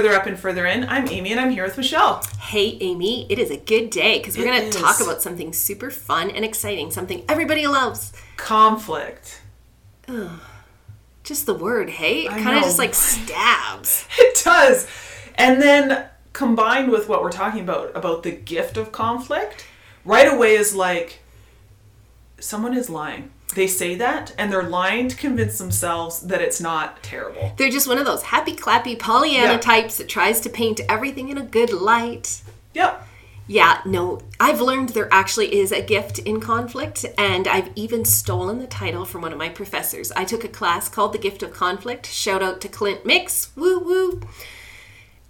Further Up and Further In. I'm Amy and I'm here with Michelle. Hey, Amy, it is a good day because we're going to talk about something super fun and exciting, something everybody loves. Conflict. Just the word, hey? It kind of just like stabs. It does. And then combined with what we're talking about, about the gift of conflict, right away is like someone is lying. They say that and they're lying to convince themselves that it's not terrible. They're just one of those happy clappy Pollyanna Yeah. types that tries to paint everything in a good light. Yep. Yeah, no, I've learned there actually is a gift in conflict, and I've even stolen the title from one of my professors. I took a class called The Gift of Conflict. Shout out to Clint Mix. Woo woo.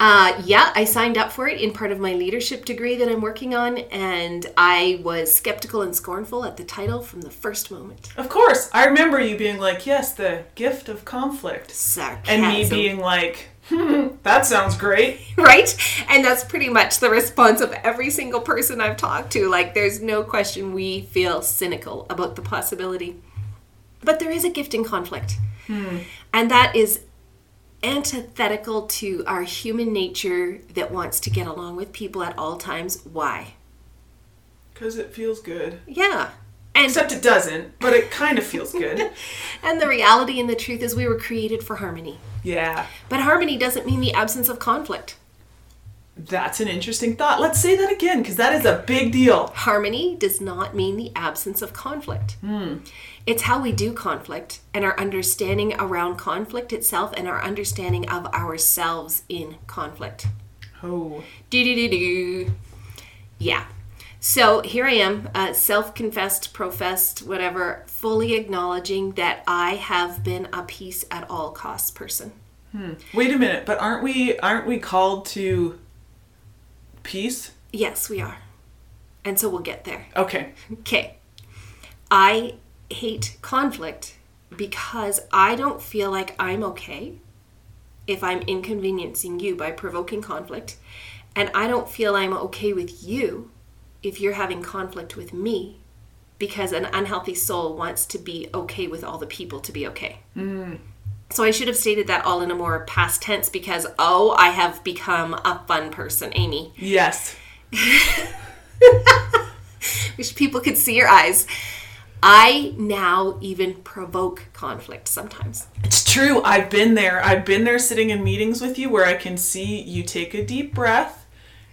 Uh, yeah, I signed up for it in part of my leadership degree that I'm working on, and I was skeptical and scornful at the title from the first moment. Of course. I remember you being like, yes, the gift of conflict. Sarcasm. And me being like, hmm, that sounds great. right? And that's pretty much the response of every single person I've talked to. Like, there's no question we feel cynical about the possibility. But there is a gift in conflict. And that is antithetical to our human nature that wants to get along with people at all times. Why? Because it feels good. Yeah. And Except it doesn't, but it kind of feels good. and the reality and the truth is we were created for harmony. Yeah. But harmony doesn't mean the absence of conflict. That's an interesting thought. Let's say that again, because that is a big deal. Harmony does not mean the absence of conflict. It's how we do conflict and our understanding around conflict itself and our understanding of ourselves in conflict. Oh. Do do do do. Yeah. So here I am, uh, self confessed, professed, whatever, fully acknowledging that I have been a peace at all costs person. Hmm. Wait a minute, but aren't we aren't we called to peace? Yes, we are. And so we'll get there. Okay. Okay. I hate conflict because I don't feel like I'm okay if I'm inconveniencing you by provoking conflict. And I don't feel I'm okay with you if you're having conflict with me because an unhealthy soul wants to be okay with all the people to be okay. Mm. So I should have stated that all in a more past tense because, oh, I have become a fun person, Amy. Yes. Wish people could see your eyes. I now even provoke conflict sometimes. It's true. I've been there. I've been there sitting in meetings with you where I can see you take a deep breath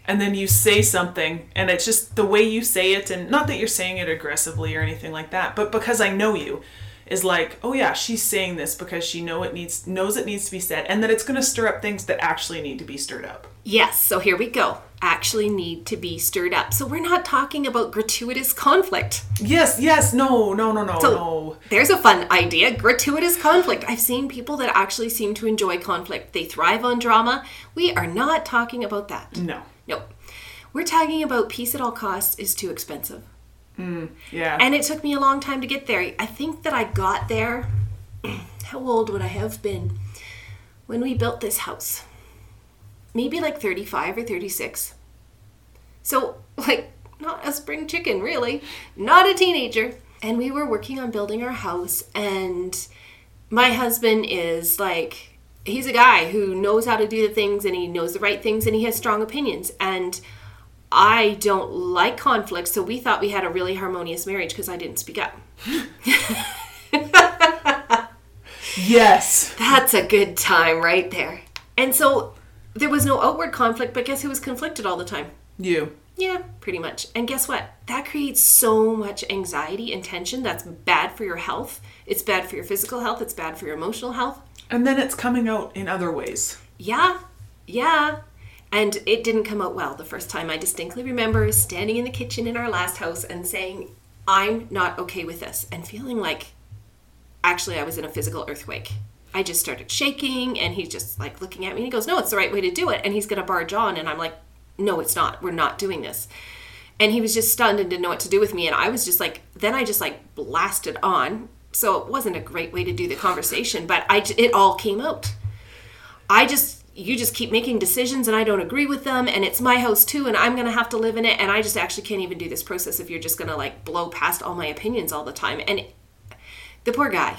and then you say something and it's just the way you say it and not that you're saying it aggressively or anything like that, but because I know you is like, "Oh yeah, she's saying this because she know it needs knows it needs to be said and that it's going to stir up things that actually need to be stirred up." Yes, so here we go. Actually, need to be stirred up. So we're not talking about gratuitous conflict. Yes, yes. No, no, no, no, So no. there's a fun idea gratuitous conflict. I've seen people that actually seem to enjoy conflict, they thrive on drama. We are not talking about that. No. Nope. We're talking about peace at all costs is too expensive. Mm, yeah. And it took me a long time to get there. I think that I got there. How old would I have been when we built this house? Maybe like 35 or 36. So, like, not a spring chicken, really. Not a teenager. And we were working on building our house, and my husband is like, he's a guy who knows how to do the things and he knows the right things and he has strong opinions. And I don't like conflict, so we thought we had a really harmonious marriage because I didn't speak up. yes. That's a good time right there. And so there was no outward conflict, but guess who was conflicted all the time? You. Yeah, pretty much. And guess what? That creates so much anxiety and tension that's bad for your health. It's bad for your physical health, it's bad for your emotional health. And then it's coming out in other ways. Yeah, yeah. And it didn't come out well the first time. I distinctly remember standing in the kitchen in our last house and saying, I'm not okay with this, and feeling like actually I was in a physical earthquake. I just started shaking, and he's just like looking at me, and he goes, No, it's the right way to do it. And he's gonna barge on, and I'm like, No, it's not. We're not doing this. And he was just stunned and didn't know what to do with me. And I was just like, then I just like blasted on. So it wasn't a great way to do the conversation, but I, it all came out. I just you just keep making decisions and I don't agree with them and it's my house too and I'm going to have to live in it and I just actually can't even do this process if you're just going to like blow past all my opinions all the time and the poor guy.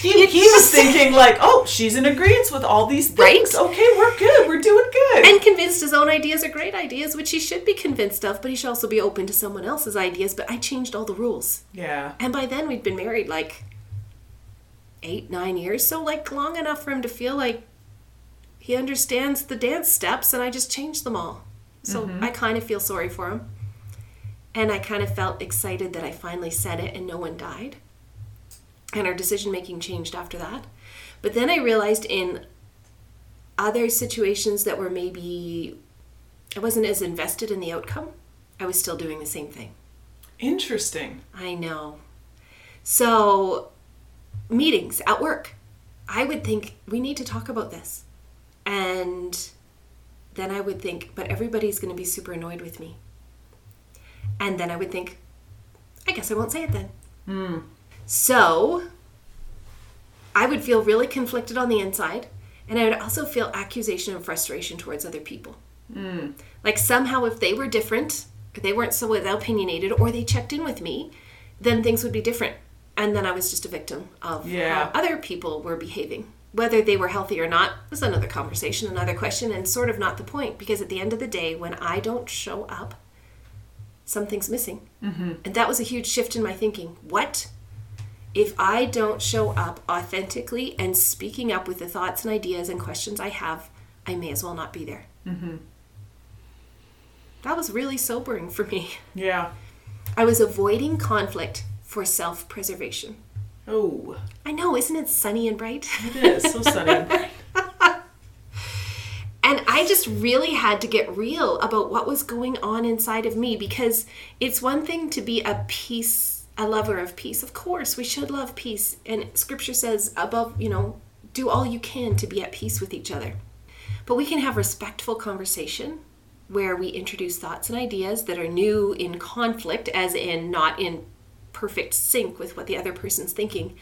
He, he was thinking like, oh, she's in agreement with all these things. Right? Okay, we're good. We're doing good. and convinced his own ideas are great ideas, which he should be convinced of, but he should also be open to someone else's ideas. But I changed all the rules. yeah. And by then we'd been married like eight, nine years. So like long enough for him to feel like he understands the dance steps and I just changed them all. So mm-hmm. I kind of feel sorry for him. And I kind of felt excited that I finally said it and no one died. And our decision making changed after that. But then I realized in other situations that were maybe I wasn't as invested in the outcome, I was still doing the same thing. Interesting. I know. So, meetings at work, I would think we need to talk about this. And then I would think, but everybody's going to be super annoyed with me. And then I would think, I guess I won't say it then. Hmm. So, I would feel really conflicted on the inside. And I would also feel accusation and frustration towards other people. Hmm. Like somehow, if they were different, if they weren't so opinionated, or they checked in with me, then things would be different. And then I was just a victim of Yeah. how other people were behaving. Whether they were healthy or not was another conversation, another question, and sort of not the point. Because at the end of the day, when I don't show up, something's missing. Mm-hmm. And that was a huge shift in my thinking. What? If I don't show up authentically and speaking up with the thoughts and ideas and questions I have, I may as well not be there. Mm-hmm. That was really sobering for me. Yeah. I was avoiding conflict for self preservation. Oh, I know, isn't it sunny and bright? it is so sunny. and bright. And I just really had to get real about what was going on inside of me because it's one thing to be a peace, a lover of peace. Of course, we should love peace. And scripture says, above, you know, do all you can to be at peace with each other. But we can have respectful conversation where we introduce thoughts and ideas that are new in conflict, as in not in perfect sync with what the other person's thinking,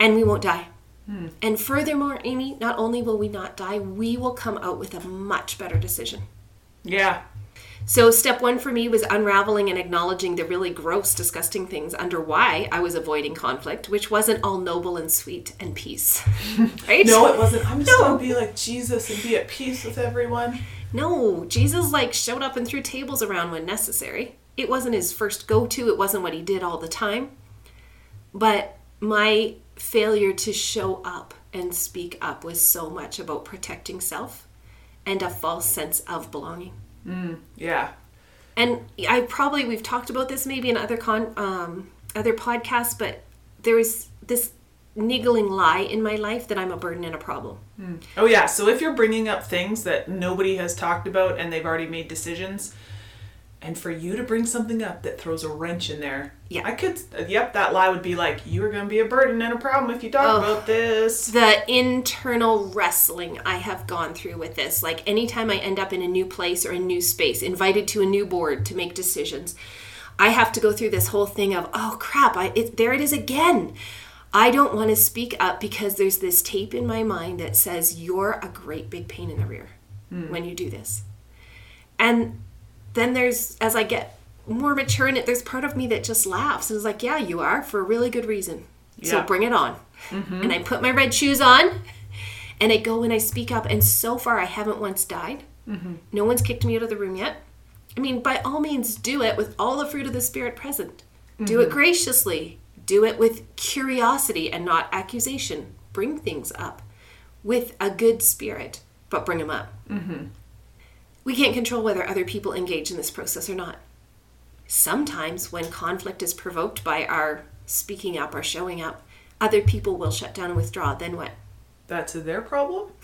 and we won't die. Hmm. And furthermore, Amy, not only will we not die, we will come out with a much better decision. Yeah. So, step one for me was unraveling and acknowledging the really gross, disgusting things under why I was avoiding conflict, which wasn't all noble and sweet and peace. right? No, it wasn't. I'm just No. gonna be like Jesus and be at peace with everyone. No, Jesus like showed up and threw tables around when necessary. It wasn't his first go to, it wasn't what he did all the time. But my failure to show up and speak up was so much about protecting self and a false sense of belonging. Yeah. And I probably we've talked about this maybe in other con um, other podcasts, but there was this niggling lie in my life that I'm a burden and a problem. Oh yeah. So if you're bringing up things that nobody has talked about and they've already made decisions, and for you to bring something up that throws a wrench in there, Yeah. I could. Yep, that lie would be like, you are gonna be a burden and a problem if you talk Oh. about this. the internal wrestling I have gone through with this. Like anytime I end up in a new place or a new space, invited to a new board to make decisions, I have to go through this whole thing of, oh crap, I, it, there it is again. I don't want to speak up because there's this tape in my mind that says you're a great big pain in the rear hmm. when you do this. And then there's, as I get more mature in it, there's part of me that just laughs and is like, yeah, you are for a really good reason. So bring it on. Mm-hmm. And I put my red shoes on and I go and I speak up. And so far, I haven't once died. Mm-hmm. No one's kicked me out of the room yet. I mean, by all means, do it with all the fruit of the Spirit present. Do it mm-hmm. graciously. Do it with curiosity and not accusation. Bring things up with a good spirit, but bring them up. We can't control whether other people engage in this process or not. Sometimes, when conflict is provoked by our speaking up or showing up, other people will shut down and withdraw. Then what? That's their problem.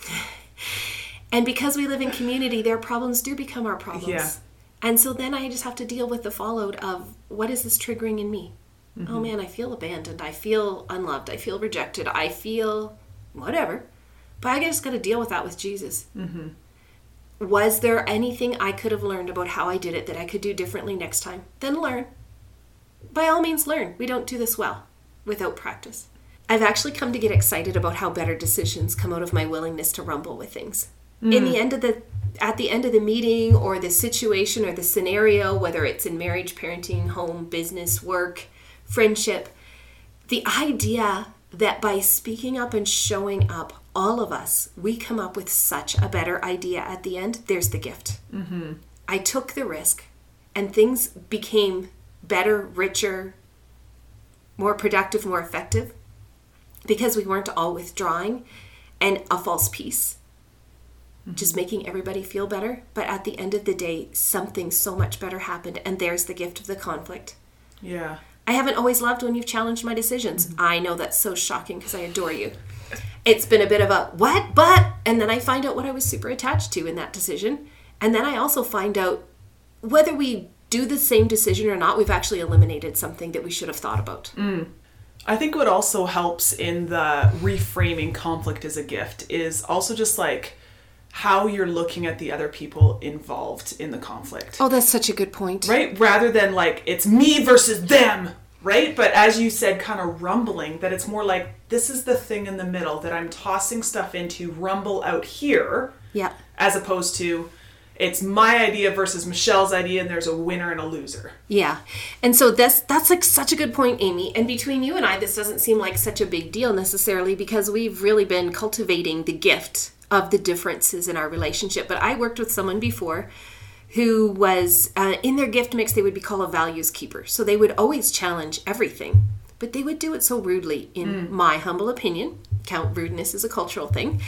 And because we live in community, their problems do become our problems. Yeah. And so then I just have to deal with the fallout of what is this triggering in me? Oh mm-hmm. man, I feel abandoned. I feel unloved. I feel rejected. I feel whatever. But I just got to deal with that with Jesus. Mm-hmm. Was there anything I could have learned about how I did it that I could do differently next time? Then learn. By all means, learn. We don't do this well without practice. I've actually come to get excited about how better decisions come out of my willingness to rumble with things. In the mm. end of the at the end of the meeting or the situation or the scenario, whether it's in marriage, parenting, home, business, work, friendship, the idea that by speaking up and showing up, all of us, we come up with such a better idea at the end. There's the gift. Mm-hmm. I took the risk, and things became better, richer, more productive, more effective because we weren't all withdrawing and a false peace. Just making everybody feel better. But at the end of the day, something so much better happened, and there's the gift of the conflict. Yeah. I haven't always loved when you've challenged my decisions. I know that's so shocking because I adore you. It's been a bit of a what, but, and then I find out what I was super attached to in that decision. And then I also find out whether we do the same decision or not, we've actually eliminated something that we should have thought about. Mm. I think what also helps in the reframing conflict as a gift is also just like how you're looking at the other people involved in the conflict. Oh, that's such a good point. Right? Rather than like it's me versus them, right? But as you said, kind of rumbling, that it's more like this is the thing in the middle that I'm tossing stuff into, rumble out here, Yeah. as opposed to it's my idea versus Michelle's idea, and there's a winner and a loser. Yeah. And so that's that's like such a good point, Amy. And between you and I, this doesn't seem like such a big deal necessarily because we've really been cultivating the gift of the differences in our relationship. But I worked with someone before who was uh, in their gift mix, they would be called a values keeper. So they would always challenge everything, but they would do it so rudely, in my humble opinion. Count rudeness is a cultural thing.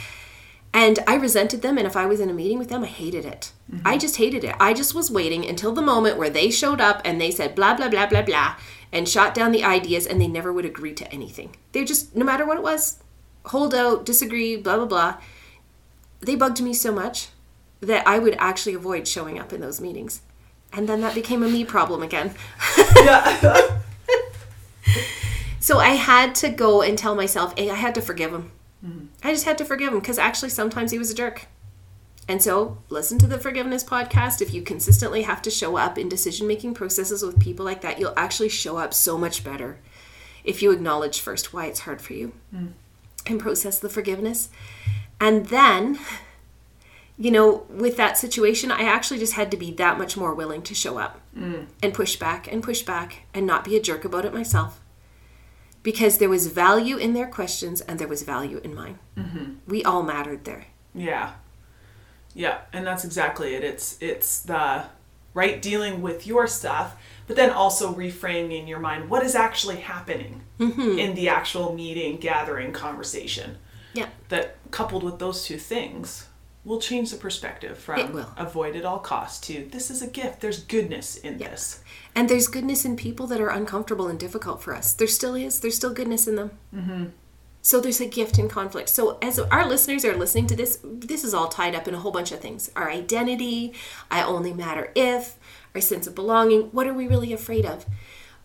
And I resented them, and if I was in a meeting with them, I hated it. I just hated it. I just was waiting until the moment where they showed up and they said blah, blah, blah, blah, blah, and shot down the ideas, and they never would agree to anything. They just, no matter what it was, hold out, disagree, blah, blah, blah. They bugged me so much that I would actually avoid showing up in those meetings. And then that became a me problem again. Yeah. So I had to go and tell myself, hey, I had to forgive him. Mm-hmm. I just had to forgive him because actually sometimes he was a jerk. And so listen to the forgiveness podcast. If you consistently have to show up in decision making processes with people like that, you'll actually show up so much better if you acknowledge first why it's hard for you mm. and process the forgiveness. And then, you know, with that situation, I actually just had to be that much more willing to show up mm. and push back and push back and not be a jerk about it myself because there was value in their questions and there was value in mine. Mm-hmm. We all mattered there. Yeah. Yeah, and that's exactly it. It's it's the right dealing with your stuff, but then also reframing in your mind what is actually happening mm-hmm. in the actual meeting, gathering, conversation. Yeah. That coupled with those two things will change the perspective from avoid at all costs to this is a gift. There's goodness in this. And there's goodness in people that are uncomfortable and difficult for us. There still is. There's still goodness in them. Mm-hmm. So there's a gift in conflict. So as our listeners are listening to this, this is all tied up in a whole bunch of things. Our identity, I only matter if, our sense of belonging. What are we really afraid of?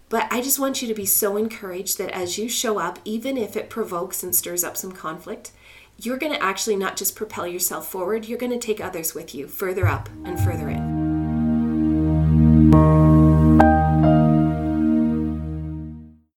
But I just want you to be so encouraged that as you show up, even if it provokes and stirs up some conflict, you're going to actually not just propel yourself forward, you're going to take others with you further up and further in.